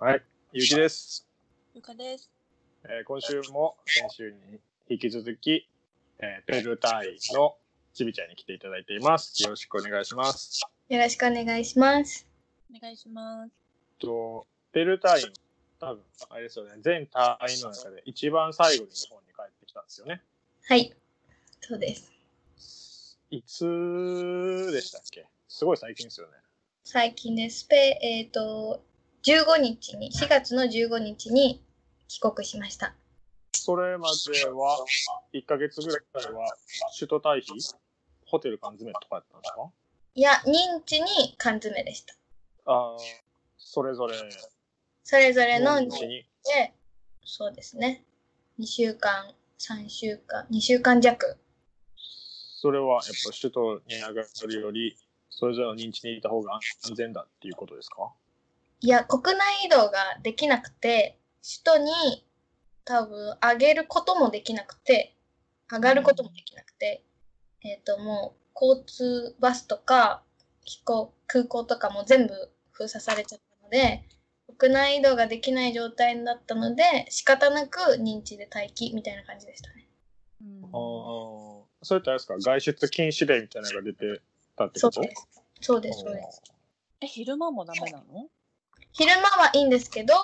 はい、ゆうきです。ゆかです。えー今週も先週に引き続き、えーペルタイのちびちゃんに来ていただいています。よろしくお願いします。よろしくお願いします。お願いします。とペルタイン、多分あれですよね、全隊員の中で一番最後に日本に帰ってきたんですよね。はい。そうです。いつでしたっけ？すごい最近ですよね。最近です。ペえっ、と、15日に、4月の15日に帰国しました。それまでは1ヶ月ぐらいは首都退避、ホテル缶詰とかやったんですか？いや、認知に缶詰でした。あーそれぞれそれぞれのの認知日にで、そうですね。2週間、3週間、2週間弱。それはやっぱ首都に上がるより、それぞれの認知にいた方が安全だっていうことですか？いや、国内移動ができなくて、首都に多分上げることもできなくて、上がることもできなくて、えっ、と、もう交通バスとか飛行、空港とかも全部封鎖されちゃったので、国内移動ができない状態だったので、仕方なく認知で待機みたいな感じでしたね。うんああ、それってあれですか？外出禁止令みたいなのが出てたってこと？そうです。そうです、そうです。え、昼間もダメなの？昼間はいいんですけど、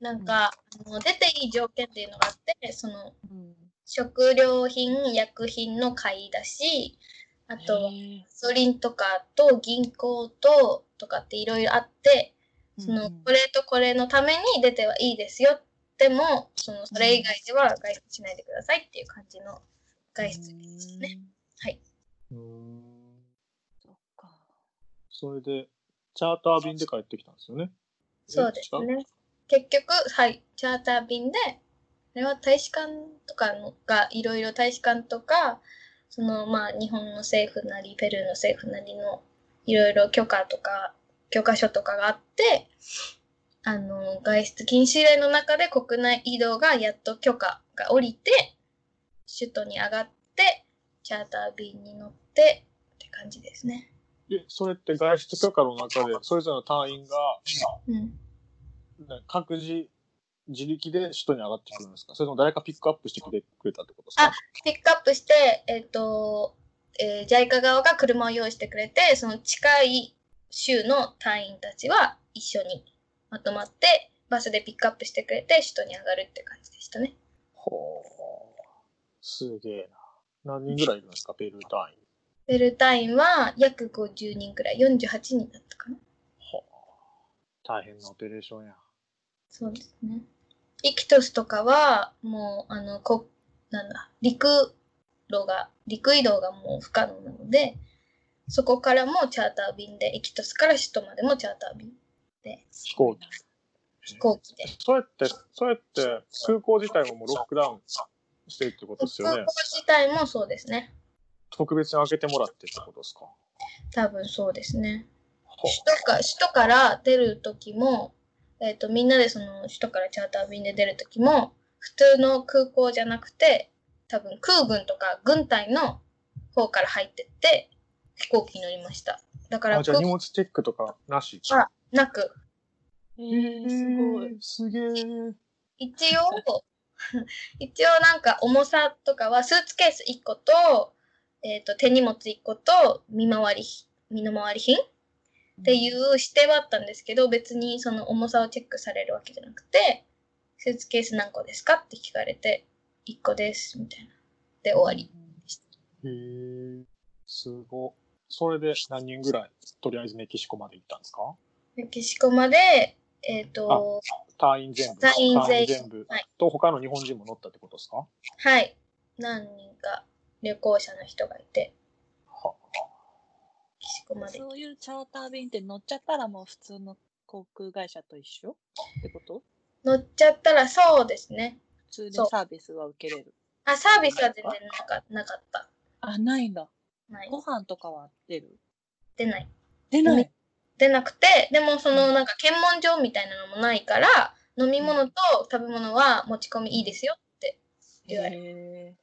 なんか、あの出ていい条件っていうのがあって、その、うん。食料品、薬品の買い出し、あとガソリンとかと銀行ととかっていろいろあって、そのこれとこれのために出てはいいですよ。でも、そのそれ以外では外出しないでくださいっていう感じの外出ですね。はい。うーんそっか。それで、チャーター便で帰ってきたんですよね。そうですね。結局、はい、チャーター便で、あれは大使館とかのがいろいろ大使館とか、そのまあ日本の政府なり、ペルーの政府なりのいろいろ許可とか、許可書とかがあって、あの、外出禁止令の中で国内移動がやっと許可が下りて、首都に上がって、チャーター便に乗ってって感じですね。で、それって外出許可の中で、それぞれの隊員が、うん。な各自、自力で首都に上がってくるんですか？それとも誰かピックアップしてきてくれたってことですか？あピックアップして、えっ、と、えー、JICA 側が車を用意してくれて、その近い州の隊員たちは一緒にまとまって、バスでピックアップしてくれて、首都に上がるって感じでしたね。ほう。すげえな。何人ぐらいいるんですか？ペルー隊員。ベル隊員は約50人くらい、48人だったかな。ほう。大変なオペレーションや。そうですね。イキトスとかは、もう、あの、こ、なんだ、陸路が、陸移動がもう不可能なので、そこからもチャーター便で、イキトスから首都までもチャーター便で、飛行機。飛行機で。そうやって、そうやって空港自体ももうロックダウンしてるってことですよね空港。自体もそうですね。特別に開けてもらってってことですか？多分そうですね。ほ首都か首都から出るときも、えっ、と、みんなでその首都からチャーター便で出るときも、普通の空港じゃなくて、多分空軍とか軍隊の方から入ってって、飛行機に乗りました。だからあ、じゃあ空荷物チェックとかなし？あなく、えー、すごい。すげえ。一応、一応なんか重さとかはスーツケース1個と、えっ、と、手荷物1個と見回り、身の回り品っていう指定はあったんですけど、別にその重さをチェックされるわけじゃなくて、スーツケース何個ですかって聞かれて、1個です、みたいな。で、終わり。へえ。すご。それで何人ぐらい、とりあえずメキシコまで行ったんですか？メキシコまで、えっ、と、隊員全部。隊員全部はい。と、他の日本人も乗ったってことですか？はい。何人か旅行者の人がいて、はメキシコまで。そういうチャーター便って乗っちゃったらもう普通の航空会社と一緒？ってこと？乗っちゃったらそうですね。普通でサービスは受けれる？あ、サービスは全然なかなかった。あ、ないんだ。ない。ご飯とかは出る？出ない。出ない？出なくて、でもそのなんか検問所みたいなのもないから、飲み物と食べ物は持ち込みいいですよって言われる。へ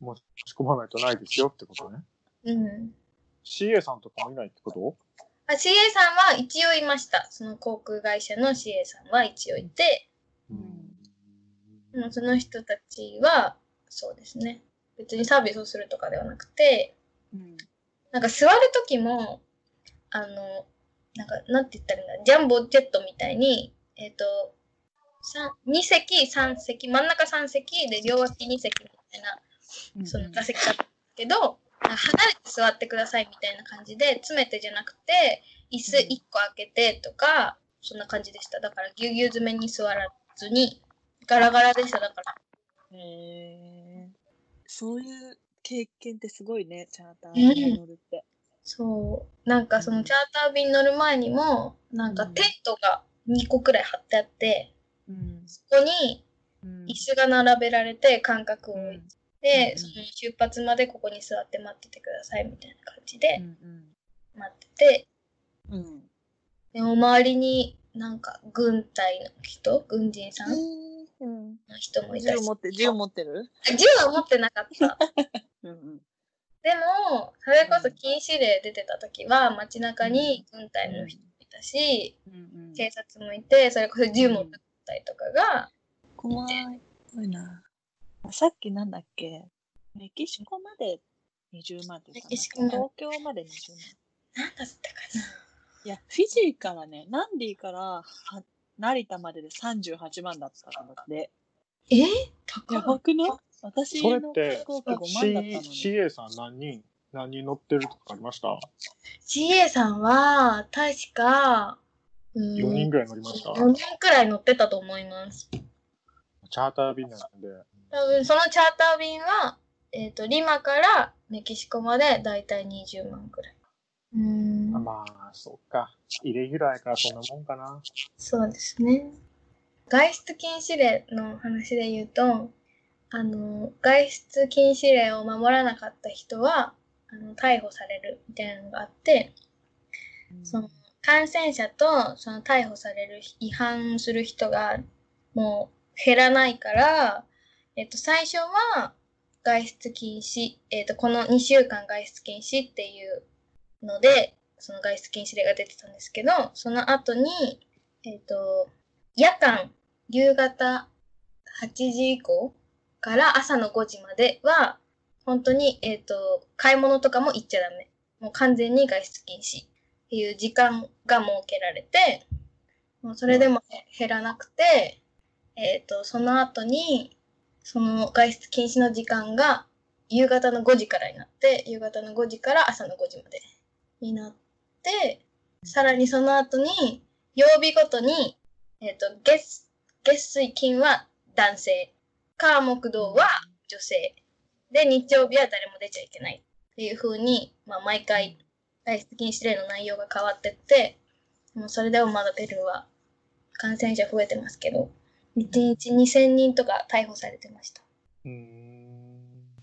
持ち込まないとないですよってことね。うん。CA さんとかもいないってこと？あ CA さんは一応いました。その航空会社の CA さんは一応いて、でもその人たちは、そうですね。別にサービスをするとかではなくて、うん。なんか座るときも、あの、なんか、なんて言ったらいいんだ、ジャンボジェットみたいに、えっ、と、2席、3席、真ん中3席で両脇2席みたいな、その座席だったけど、離れて座ってくださいみたいな感じで、詰めてじゃなくて、椅子1個開けてとか、そんな感じでした。だから、ぎゅうぎゅう詰めに座らずに、ガラガラでした。だから、へえ。そういう経験ってすごいね、チャーターうんに乗るって。そう。なんかそのチャーター便乗る前にも、なんかうんテントが2個くらい張ってあって、うん。そこにうん椅子が並べられて間隔を置いて、うんその出発までここに座って待っててくださいみたいな感じでうん待ってて、うん。うん。でも周りになんか軍隊の人、軍人さんうん。の人もいたし、銃持って、銃持ってる？銃は持ってなかった。うんうん。でも、それこそ禁止令出てた時は街中に軍隊の人もいたし、うんうん。警察もいて、それこそ銃持ってたりとかが、怖い。怖いな。さっきなんだっけ？メキシコまで20万って言ったんだっけ？メキシコまで東京まで20万。なんだったかいや、フィジーからね、ナンディからは成田までで38万だったんだって。な。えや高い。ばくない？私それっのて飛行機5万だったのに。CA さん何人何人乗ってるとかありました？CA さんは、確か、うーん ?4 人ぐらい乗りました4人くらい乗ってたと思います。チャーター便なんで。多分そのチャーター便は、えっ、と、リマからメキシコまでだいたい20万くらい。うーん、まあ、そっか。イレギュラーやからそんなもんかな。そうですね。外出禁止令の話で言うと、あの、外出禁止令を守らなかった人は、あの、逮捕されるみたいなのがあって、その感染者とその逮捕される違反する人がもう減らないから、えっと、最初は外出禁止、えっと、この2週間外出禁止っていうので、その外出禁止令が出てたんですけど、その後に、えっと、夜間、夕方8時以降から朝の5時までは、本当に、えっと、買い物とかも行っちゃダメ。もう完全に外出禁止。っていう時間が設けられて、もうそれでも減らなくて、えっ、と、その後に、その外出禁止の時間が夕方の5時からになって、夕方の5時から朝の5時までになって、さらにその後に、曜日ごとに、えっ、と、月、月水金は男性、火木土は女性、で、日曜日は誰も出ちゃいけないっていう風に、まあ、毎回、外出禁止令の内容が変わってって、もうそれでもまだペルーは感染者増えてますけど、1日2000人とか逮捕されてました。うーん。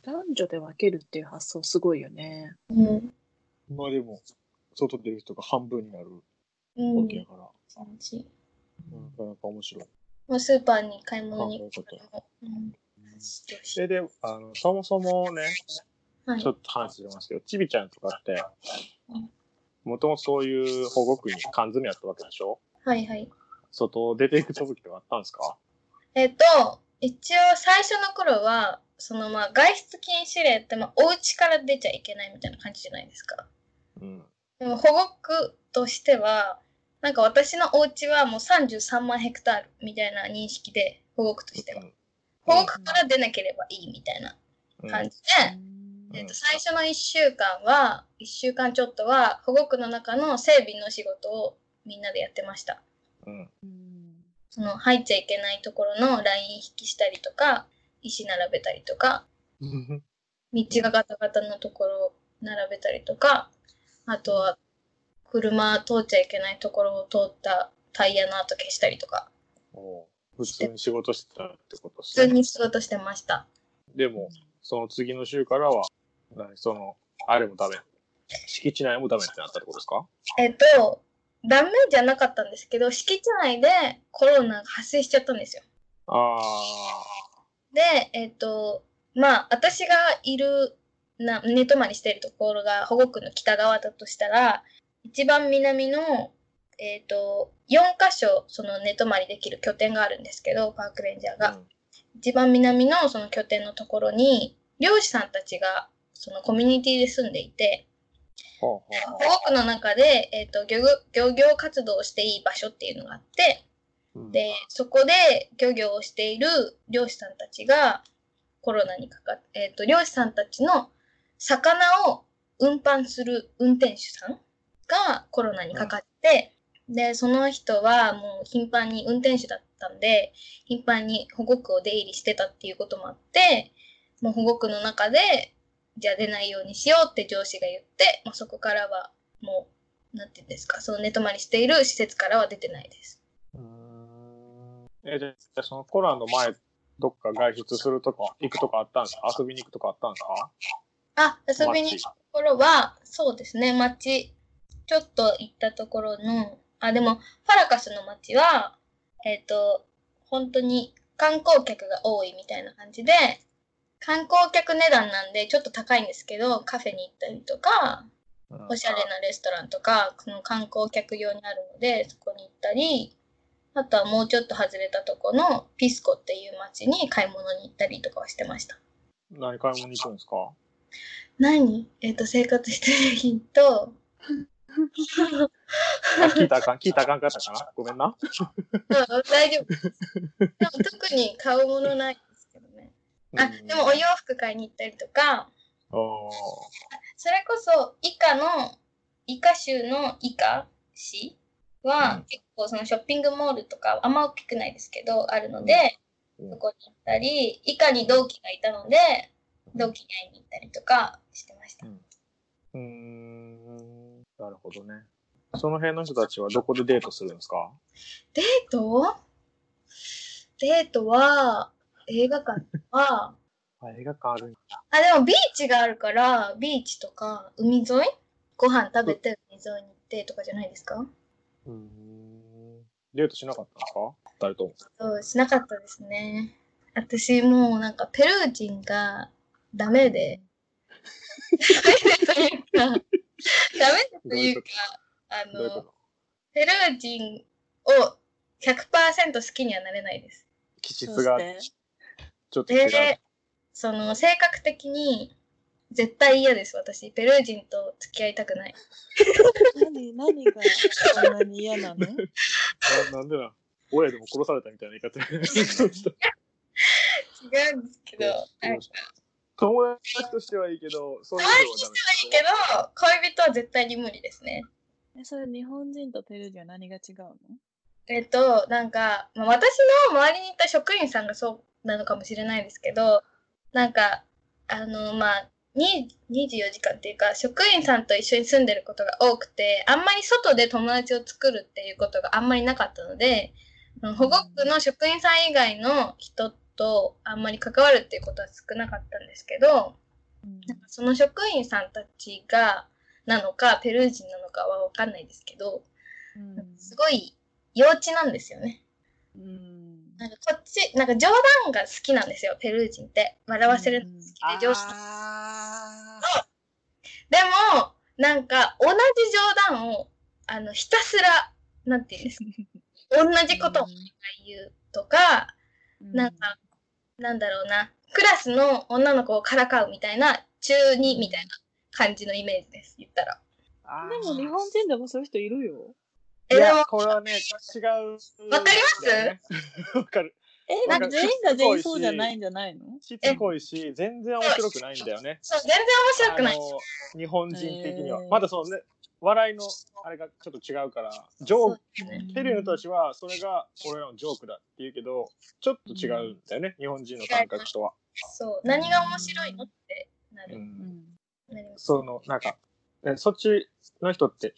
男女で分けるっていう発想すごいよね。うん。まあでも、外出る人が半分になるうんわけやから、感じなかなか面白い。もうスーパーに買い物に行くのも、うん、それで、あの、そもそもね、はいちょっと話してますけど、ちびちゃんとかってうん、もともとそういう保護区に缶詰やったわけでしょ？はいはい。外出ていく時とかあったんですか？えっと、一応最初の頃は、そのまあ外出禁止令ってまあお家から出ちゃいけないみたいな感じじゃないですか。うん。でも保護区としては、なんか私のお家はもう33万ヘクタールみたいな認識で、保護区としては。保護区から出なければいいみたいなうん感じで、うんえっと、最初の1週間は、1週間ちょっとは保護区の中の整備の仕事をみんなでやってました。うん。うんその入っちゃいけないところのライン引きしたりとか、石並べたりとか、うん。道がガタガタのところを並べたりとか、あとは車通っちゃいけないところを通ったタイヤの跡消したりとか、普通に仕事してたってことで普通すね。に仕事してました。でも、その次の週からは、何その、あれもダメ。敷地内もダメってなったってことですか？えっと、ダメじゃなかったんですけど、敷地内でコロナが発生しちゃったんですよ。あで、えっと、まあ、私がいるな寝泊まりしているところが保護区の北側だとしたら、一番南の、えっ、と、4箇所、その寝泊まりできる拠点があるんですけど、パークレンジャーが。一番南のその拠点のところに、漁師さんたちが、そのコミュニティで住んでいて、保護区の中で、えっ、と漁業、漁業活動をしていい場所っていうのがあって、うん。で、そこで漁業をしている漁師さんたちがコロナにかかって、えっ、と、漁師さんたちの魚を運搬する運転手さんがコロナにかかって、で、その人はもう頻繁に運転手だったんで、頻繁に保護区を出入りしてたっていうこともあって、もう保護区の中で、じゃあ出ないようにしようって上司が言って、まあ、そこからはもう、なんていうんですか、その寝泊まりしている施設からは出てないです。うーん。え、じゃあ、そのコロナの前、どっか外出するとか、行くとかあったんですか遊びに行くとかあったんですかあ、遊びに行くところは、そうですね、町、ちょっと行ったところの、あ、でも、ファラカスの町は、えっ、と、本当に観光客が多いみたいな感じで、観光客値段なんでちょっと高いんですけど、カフェに行ったりとか、うん。おしゃれなレストランとか、その観光客用にあるので、そこに行ったり、あとはもうちょっと外れたとこのピスコっていう町に買い物に行ったりとかはしてました。何買い物に行くんですか？何？えっ、と、生活必需品と、あ聞いたか？ん聞いたかんかったかな？ごめんな。うん大丈夫。でも特に買うものない。あ、うん。でもお洋服買いに行ったりとか、それこそイカの、イカ州のイカ市は、うん。結構そのショッピングモールとかあんま大きくないですけど、あるので、うん。そこに行ったり、イカに同期がいたので、同期に会いに行ったりとかしてました。うーん。なるほどね。その辺の人たちはどこでデートするんですか？デート？デートは、映画館とか、あ、映画館あるんだ。あ、でもビーチがあるから、ビーチとか海沿い？ご飯食べて海沿いに行ってとかじゃないですか？うーん。デートしなかったんですか？誰とも。そう、しなかったですね。私もうなんかペルー人がダメで、ダメでというか、ダメでというか、あの、ペルー人を100%好きにはなれないです。気質がちょっと違う。で、その性格的に絶対嫌です、私。ペルー人と付き合いたくない。何何がそんなに嫌なの？ななんでな親でも殺されたみたいな言い方違うんですけど、なんか友達としてはいいけど、そういうのはダメいいけど、恋人は絶対に無理ですね。えそれ日本人とペルー人は何が違うの？えっと、なんか、まあ、私の周りにいた職員さんがそうなのかもしれないですけど、なんか、あの、まあ、に24時間っていうか、職員さんと一緒に住んでることが多くて、あんまり外で友達を作るっていうことがあんまりなかったので、うん。保護区の職員さん以外の人とあんまり関わるっていうことは少なかったんですけど、うん。なんかその職員さんたちが、なのか、ペルー人なのかはわかんないですけど、うん。すごい幼稚なんですよね。うんなんかこっち、なんか冗談が好きなんですよ、ペルー人って。笑わせるのが好きで、上司あでも、なんか同じ冗談を、あの、ひたすら、なんていうんですか、同じことを言うとか、ーなんか、なんだろうな、クラスの女の子をからかうみたいな、中2みたいな感じのイメージです、言ったら。でも日本人でもそういう人いるよ。え、でもいや、、これはね、違う。わかります？わかる。え、なんか全員が全員そうじゃないんじゃないの？しつこいし、全然面白くないんだよね。そう、全然面白くない。あの日本人的には。まだそのね、笑いのあれがちょっと違うから、ジョーク、ねペルーの人たちはそれが俺らのジョークだって言うけど、ちょっと違うんだよね、日本人の感覚とは。そう、何が面白いのってなう、る。その、なんか、ねそっちの人って、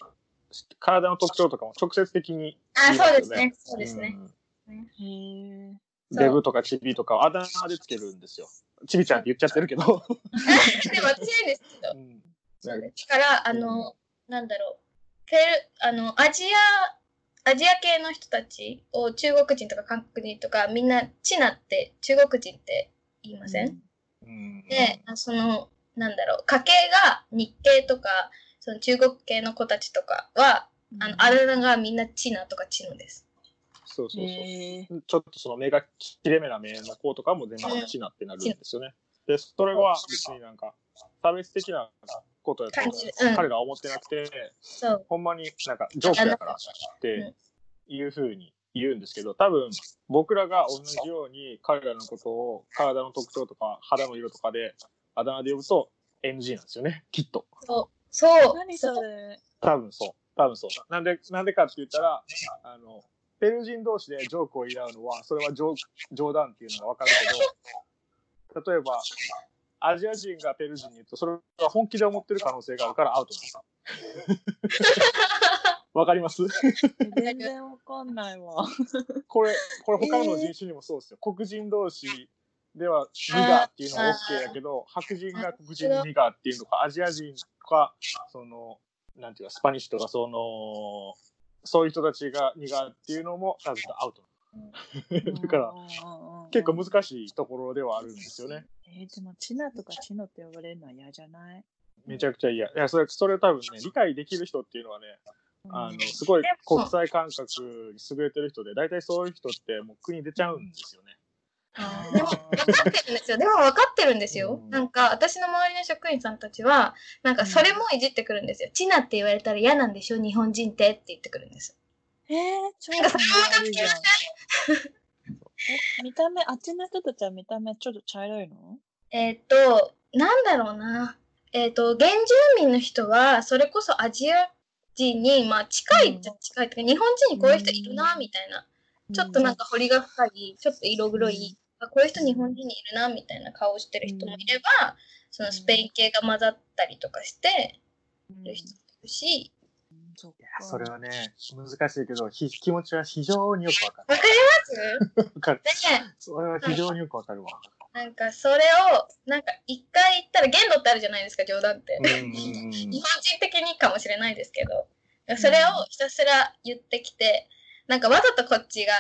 体の特徴とかも直接的にあ、言いまよそうですね。そうですね。うんへえ。デブとかチビとかをあだ名でつけるんですよ。チビちゃんって言っちゃってるけど。でも私ですけどう。んだから、あの、なんだろう。ペル、あの、アジア、アジア系の人たちを中国人とか韓国人とかみんなチナって中国人って言いません、うんで、あその、なんだろう、家系が日系とか、その中国系の子たちとかは、あの、あだ名がみんなチナとかチノです。そうそうそう。ちょっとその目が切れ目な目の子とかも全部チナってなるんですよね。で、それは別になんか差別的なことやと彼らは思ってなくて。ほんまになんかジョークやからっていうふうに言うんですけど、多分僕らが同じように彼らのことを体の特徴とか肌の色とかであだ名で呼ぶと NG なんですよね、きっと。そう。そう。何それ。多分そう。多分そう。なんで、なんでかって言ったら、あの、ペルー人同士でジョークを言い合うのは、それは冗冗談っていうのがわかるけど、例えば、アジア人がペルー人に言うと、それが本気で思ってる可能性があるからアウトなんです。わかります？全然わかんないわ。これ、これ他の人種にもそうですよ。黒人同士ではニガーっていうのは OK やけど、白人が黒人にニガーっていうのか、アジア人か、その、なんていうか、スパニッシュとか、その、そういう人たちがニガーっていうのも、多分アウト。だから、結構難しいところではあるんですよね。えーでも、チナとかチノって呼ばれるのは嫌じゃない？めちゃくちゃ嫌。いや、それ、それ多分ね、理解できる人っていうのはね、あの、すごい国際感覚に優れてる人で、大体そういう人ってもう国出ちゃうんですよね。あでも分かってるんですよ。でも分かってるんですよ。うんなんか私の周りの職員さんたちは、なんかそれもいじってくるんですよ。チナって言われたら嫌なんでしょ？日本人ってって言ってくるんです。えー、超なんかそれも分かってるじゃん。え、見た目、あっちの人たちは見た目ちょっと茶色いの？えーっと、なんだろうな。えーっと、原住民の人は、それこそアジア人に、まあ近いっちゃ近いうか、日本人にこういう人いるな、みたいな。ちょっとなんか彫りが深い、ちょっと色黒い、あこういう人日本人にいるな、みたいな顔してる人もいれば、そのスペイン系が混ざったりとかしてうんる人もいるし、うんそそれはね、難しいけど、ひ気持ちは非常によくわかる。わかります？わかる。で、それは非常によくわかるわ。なんかそれを、なんか一回言ったら限度ってあるじゃないですか、冗談って。うんうんうん日本人的にかもしれないですけど、それをひたすら言ってきて、なんかわざとこっちが、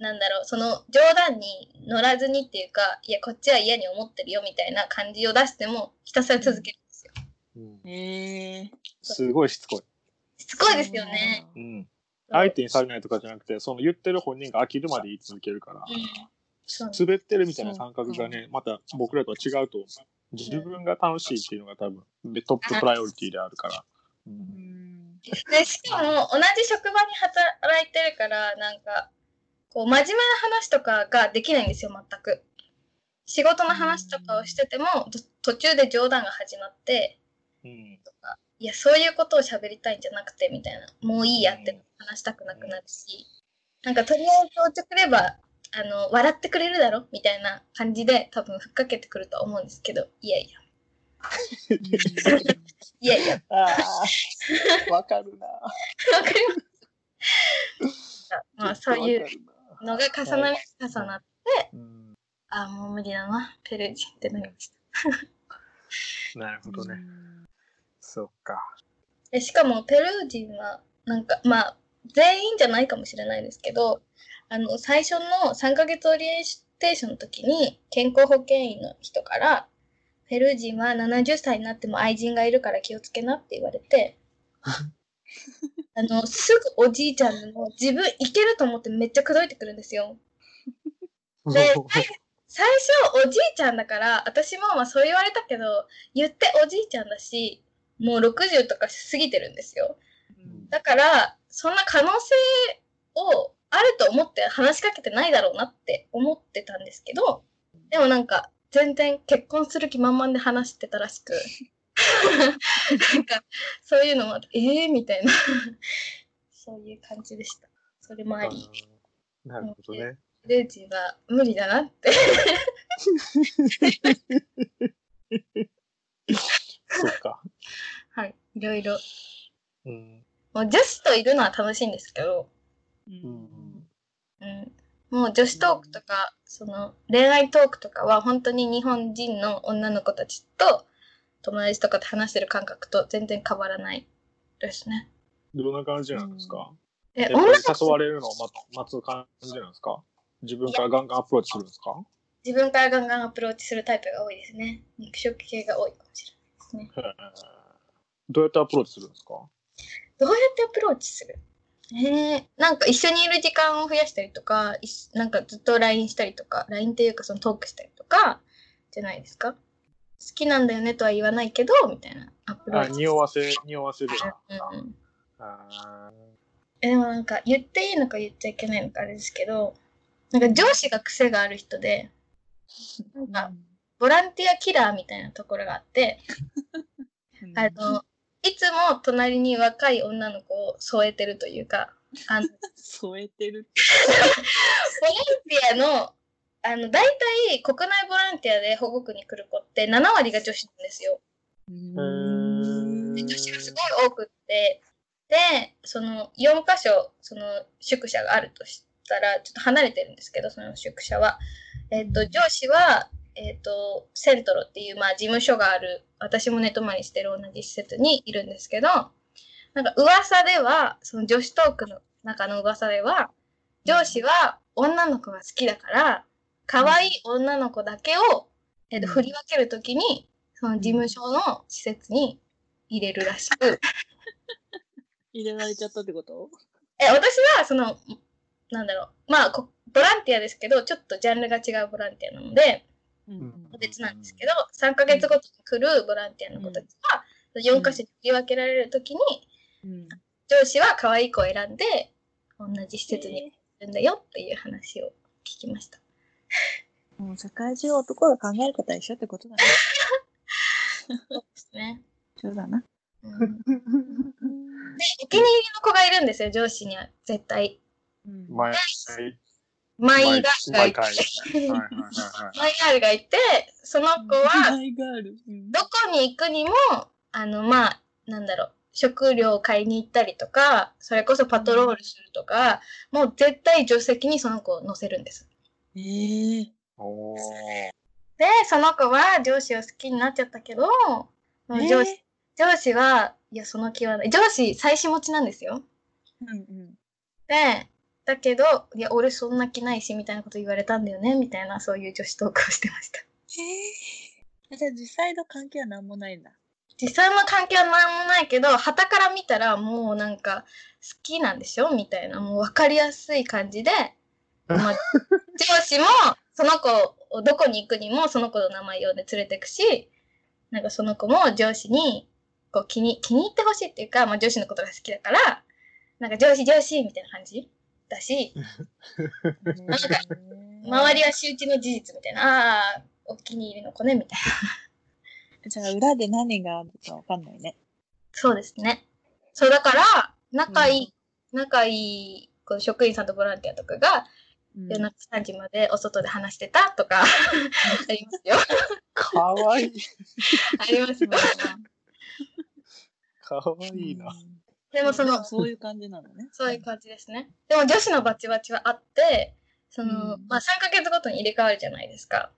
なんだろう、その冗談に乗らずにっていうか、いや、こっちは嫌に思ってるよみたいな感じを出しても、ひたすら続けるんですよ。うんえー、すごいしつこい。しつこいですよね。うん。相手にされないとかじゃなくて、その言ってる本人が飽きるまで言い続けるから、うん。そう滑ってるみたいな感覚がね、また僕らとは違うと思う。自分が楽しいっていうのが多分、トッププライオリティであるから。ううんんで、しかも同じ職場に働いてるから、なんか、こう、真面目な話とかができないんですよ、全く。仕事の話とかをしてても、と途中で冗談が始まって、うん。いや、そういうことを喋りたいんじゃなくて、みたいな。もういいやって話したくなくなるし、なんかとりあえずおちょくれば、あの、笑ってくれるだろ？みたいな感じで多分ふっかけてくるとは思うんですけど、いやいや、いやいや、ああ、わかるな。わかります。まあ、そういうのが重なり重なって、うん。あ、もう無理だな、ペルー人ってなりました。なるほどね。そっか。でしかも、ペルー人は、なんか、まあ、全員じゃないかもしれないですけど、あの、最初の3ヶ月オリエンテーションの時に、健康保険医の人から、ペルー人は70歳になっても愛人がいるから気をつけなって言われて、あの、すぐおじいちゃんでも自分いけると思ってめっちゃ口説いてくるんですよ。で最初おじいちゃんだから、私もまあそう言われたけど、言っておじいちゃんだし、もう60とか過ぎてるんですよ。だから、そんな可能性をあると思って話しかけてないだろうなって思ってたんですけど、でもなんか、全然結婚する気満々で話してたらしく、なんか、そういうのもあって、えーみたいな、そういう感じでした。それもあり、なるほどね。ルーチは無理だなって。そっか。はい、いろいろ。うん。もう女子といるのは楽しいんですけど、うんうん、もう女子トークとか、その恋愛トークとかは本当に日本人の女の子たちと友達とかと話してる感覚と全然変わらないですね。どんな感じなんですか、え、やっぱ女誘子われるのを待待つ感じなんですか？自分からガンガンアプローチするんですか？自分からガンガンアプローチするタイプが多いですね。肉食系が多いかもしれないですね。どうやってアプローチするんですか？どうやってアプローチする？えー、なんか一緒にいる時間を増やしたりとか、いしなんかずっと LINE したりとか、LINE っていうかそのトークしたりとか、じゃないですか？好きなんだよねとは言わないけど、みたいな。アプロあ、ーチ。匂わせ、匂わせる。うんあえでもなんか言っていいのか言っちゃいけないのかあれですけど、なんか上司が癖がある人で、なんかボランティアキラーみたいなところがあって、うん。あの、いつも隣に若い女の子を添えてるというか、あの、ボラン添えてる。ティアの、あの、大体国内ボランティアで保護区に来る子って7割が女子なんですよ。女子がすごい多くって、で、その4箇所、その宿舎があるとしたら、ちょっと離れてるんですけど、その宿舎は。えっ、と、上司は、えっ、と、セントロっていう、まあ、事務所がある、私も寝泊まりしてる同じ施設にいるんですけど、なんか噂では、その女子トークの中の噂では、上司は女の子が好きだから、可愛い女の子だけを、えっとうん。振り分けるときに、その事務所の施設に入れるらしく、入れられちゃったってこと？え、私は、その、なんだろう、まあこ、ボランティアですけど、ちょっとジャンルが違うボランティアなので、うん。別なんですけど、3ヶ月ごとに来るボランティアの子たちは、4箇所に振り分けられるときに、うん。上司は可愛い子を選んで、同じ施設にいるんだよっていう話を聞きました。もう世界中男が考えることは一緒ってことだね。そうですね。そうだな。うん、で、お気に入りの子がいるんですよ、上司には絶対。マイガールがガールがいて、その子は、マイガール。うんどこに行くにも、あの、まあ、なんだろう、食料を買いに行ったりとか、それこそパトロールするとか、もう絶対助手席にその子を乗せるんです。ええおーで、その子は上司を好きになっちゃったけど、えー上司上司は、いや、その気はない。上司、妻子持ちなんですよ。うんうん。で、だけど、いや、俺そんな気ないし、みたいなこと言われたんだよね、みたいな、そういう女子トークをしてました。ええじゃあ実際の関係は何もないんだ。実際の関係は何もないけど、旗から見たらもうなんか好きなんでしょ？みたいな、もう分かりやすい感じで、まあ、上司もその子をどこに行くにもその子の名前呼んで連れてくし、なんかその子も上司にこう気に気に入ってほしいっていうか、まあ、上司のことが好きだから、なんか上司上司みたいな感じだし、なんか周りは周知の事実みたいな、ああー、お気に入りの子ね、みたいな。じゃあ裏で何があるかわかんないね。そうですね。そう、だから、仲いい、仲いいこの職員さんとボランティアとかが、うん夜中3時までお外で話してたとか、ありますよ。かわいい。ありますよ。かわいいな。でもその、そういう感じなのね。そういう感じですね。でも女子のバチバチはあって、その、うんまあ3ヶ月ごとに入れ替わるじゃないですか。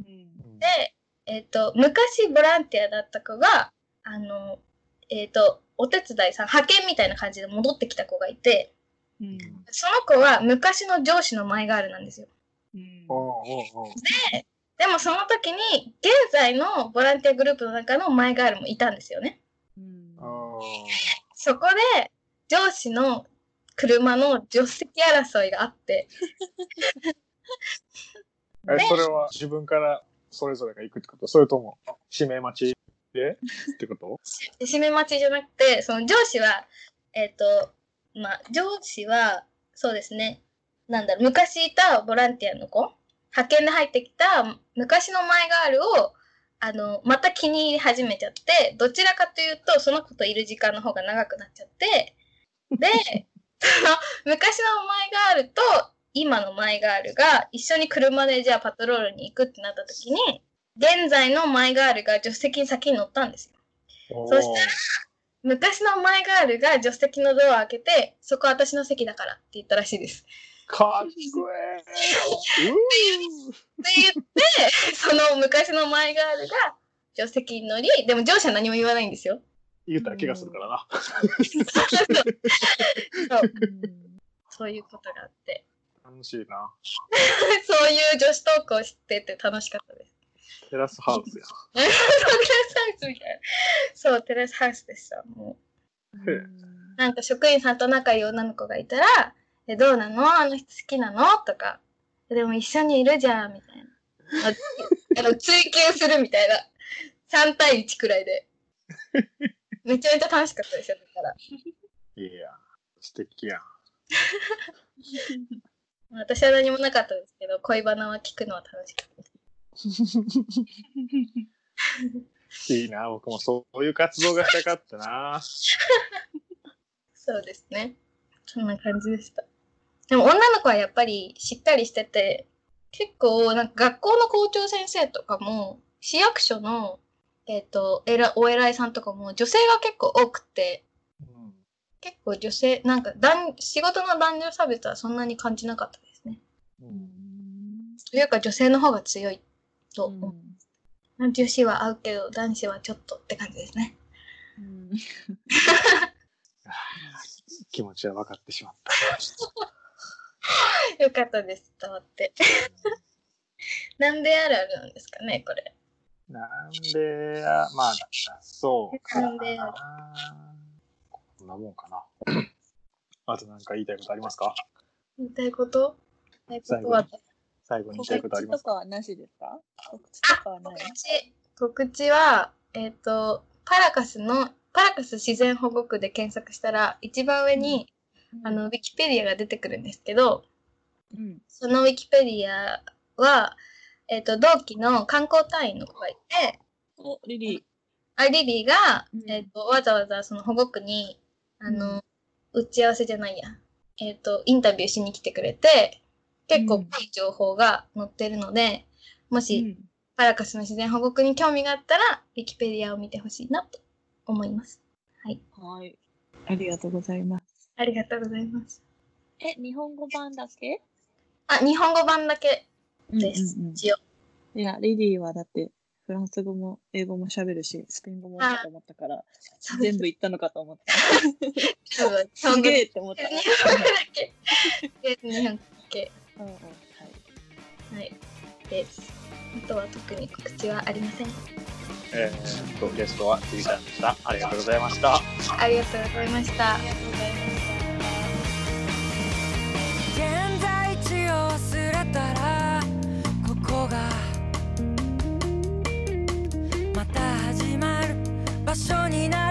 うんで、えっ、と、昔ボランティアだった子が、あの、えっ、と、お手伝いさん、派遣みたいな感じで戻ってきた子がいて、うん。その子は昔の上司のマイガールなんですよ。うん。おうおうおうでもその時に、現在のボランティアグループの中のマイガールもいたんですよね。うん。そこで、上司の車の助手席争いがあって、え、それは自分からそれぞれが行くってこと？それとも指名待ちで？ってこと？締め待ちじゃなくて、その上司は、えっ、と、まあ、上司は、そうですね、なんだろう、昔いたボランティアの子、派遣で入ってきた昔のマイガールを、あの、また気に入り始めちゃって、どちらかというと、その子といる時間の方が長くなっちゃって、で、その、昔のマイガールと今のマイガールが一緒に車でじゃあパトロールに行くってなった時に、現在のマイガールが助手席に先に乗ったんですよ。そしたら昔のマイガールが助手席のドアを開けて、そこ私の席だからって言ったらしいです。かっこええって言って、その昔のマイガールが助手席に乗り、でも上司は何も言わないんですよ。言うたら怪我するからな。そううんそういうことがあって。楽しいな。そういう女子トークを知ってて楽しかったです。テラスハウスや。テラスハウスみたいな。そう、テラスハウスでした。もう。なんか職員さんと仲いい女の子がいたら、え、どうなの？あの人好きなの？とか、えでも一緒にいるじゃん、みたいな。あ あの追求するみたいな。3対1くらいで。めちゃめちゃ楽しかったですよ、だから。いや、素敵やん。私は何もなかったですけど、恋バナは聞くのは楽しかった。いいな、僕もそういう活動がしたかったな。そうですね。そんな感じでした。でも女の子はやっぱりしっかりしてて、結構なんか学校の校長先生とかも、市役所の、えっ、と、えら、お偉いさんとかも女性が結構多くて、うん結構女性、なんか男、仕事の男女差別はそんなに感じなかったですね。うんというか女性の方が強いとうん。女子は合うけど男子はちょっとって感じですね。うん気持ちは分かってしまった。よかったです、伝わって。なんであるあるなんですかね、これ。なんでや、まあ、そうかなんでな。こんなもんかな。あと何か言いたいことありますか？言いたいこと？言いたいことは最後に言いたいことありますか？告知とかはなしですか？告知とかはない？告知告知は、えっ、と、パラカスの、パラカス自然保護区で検索したら、一番上に、あの、ウィキペディアが出てくるんですけど、うん、そのウィキペディアは、えっ、と、同期の観光隊員の子がいて、お、リリー。あリリーが、うん。えっ、と、わざわざその保護区に、あの、打ち合わせじゃないや、えっ、と、インタビューしに来てくれて、結構濃い情報が載ってるので、もし、パラカスの自然保護区に興味があったら、ウィキペディアを見てほしいなと思います。はい。ありがとうございます。ありがとうございます。え、日本語版だけ？あ、日本語版だけです。うんうんうん一応。いや、リリーはだって、フランス語も英語も喋るし、スペイン語もだと思ったから、全部言ったのかと思った。すげえって思った。日本語だけ。日本語だけ。うんうん。はい、はい、です。あとは特に告知はありませんえー、とゲストは杉ちゃんでした。ありがとうございました。ありがとうございました。ありがとうございました場所になる。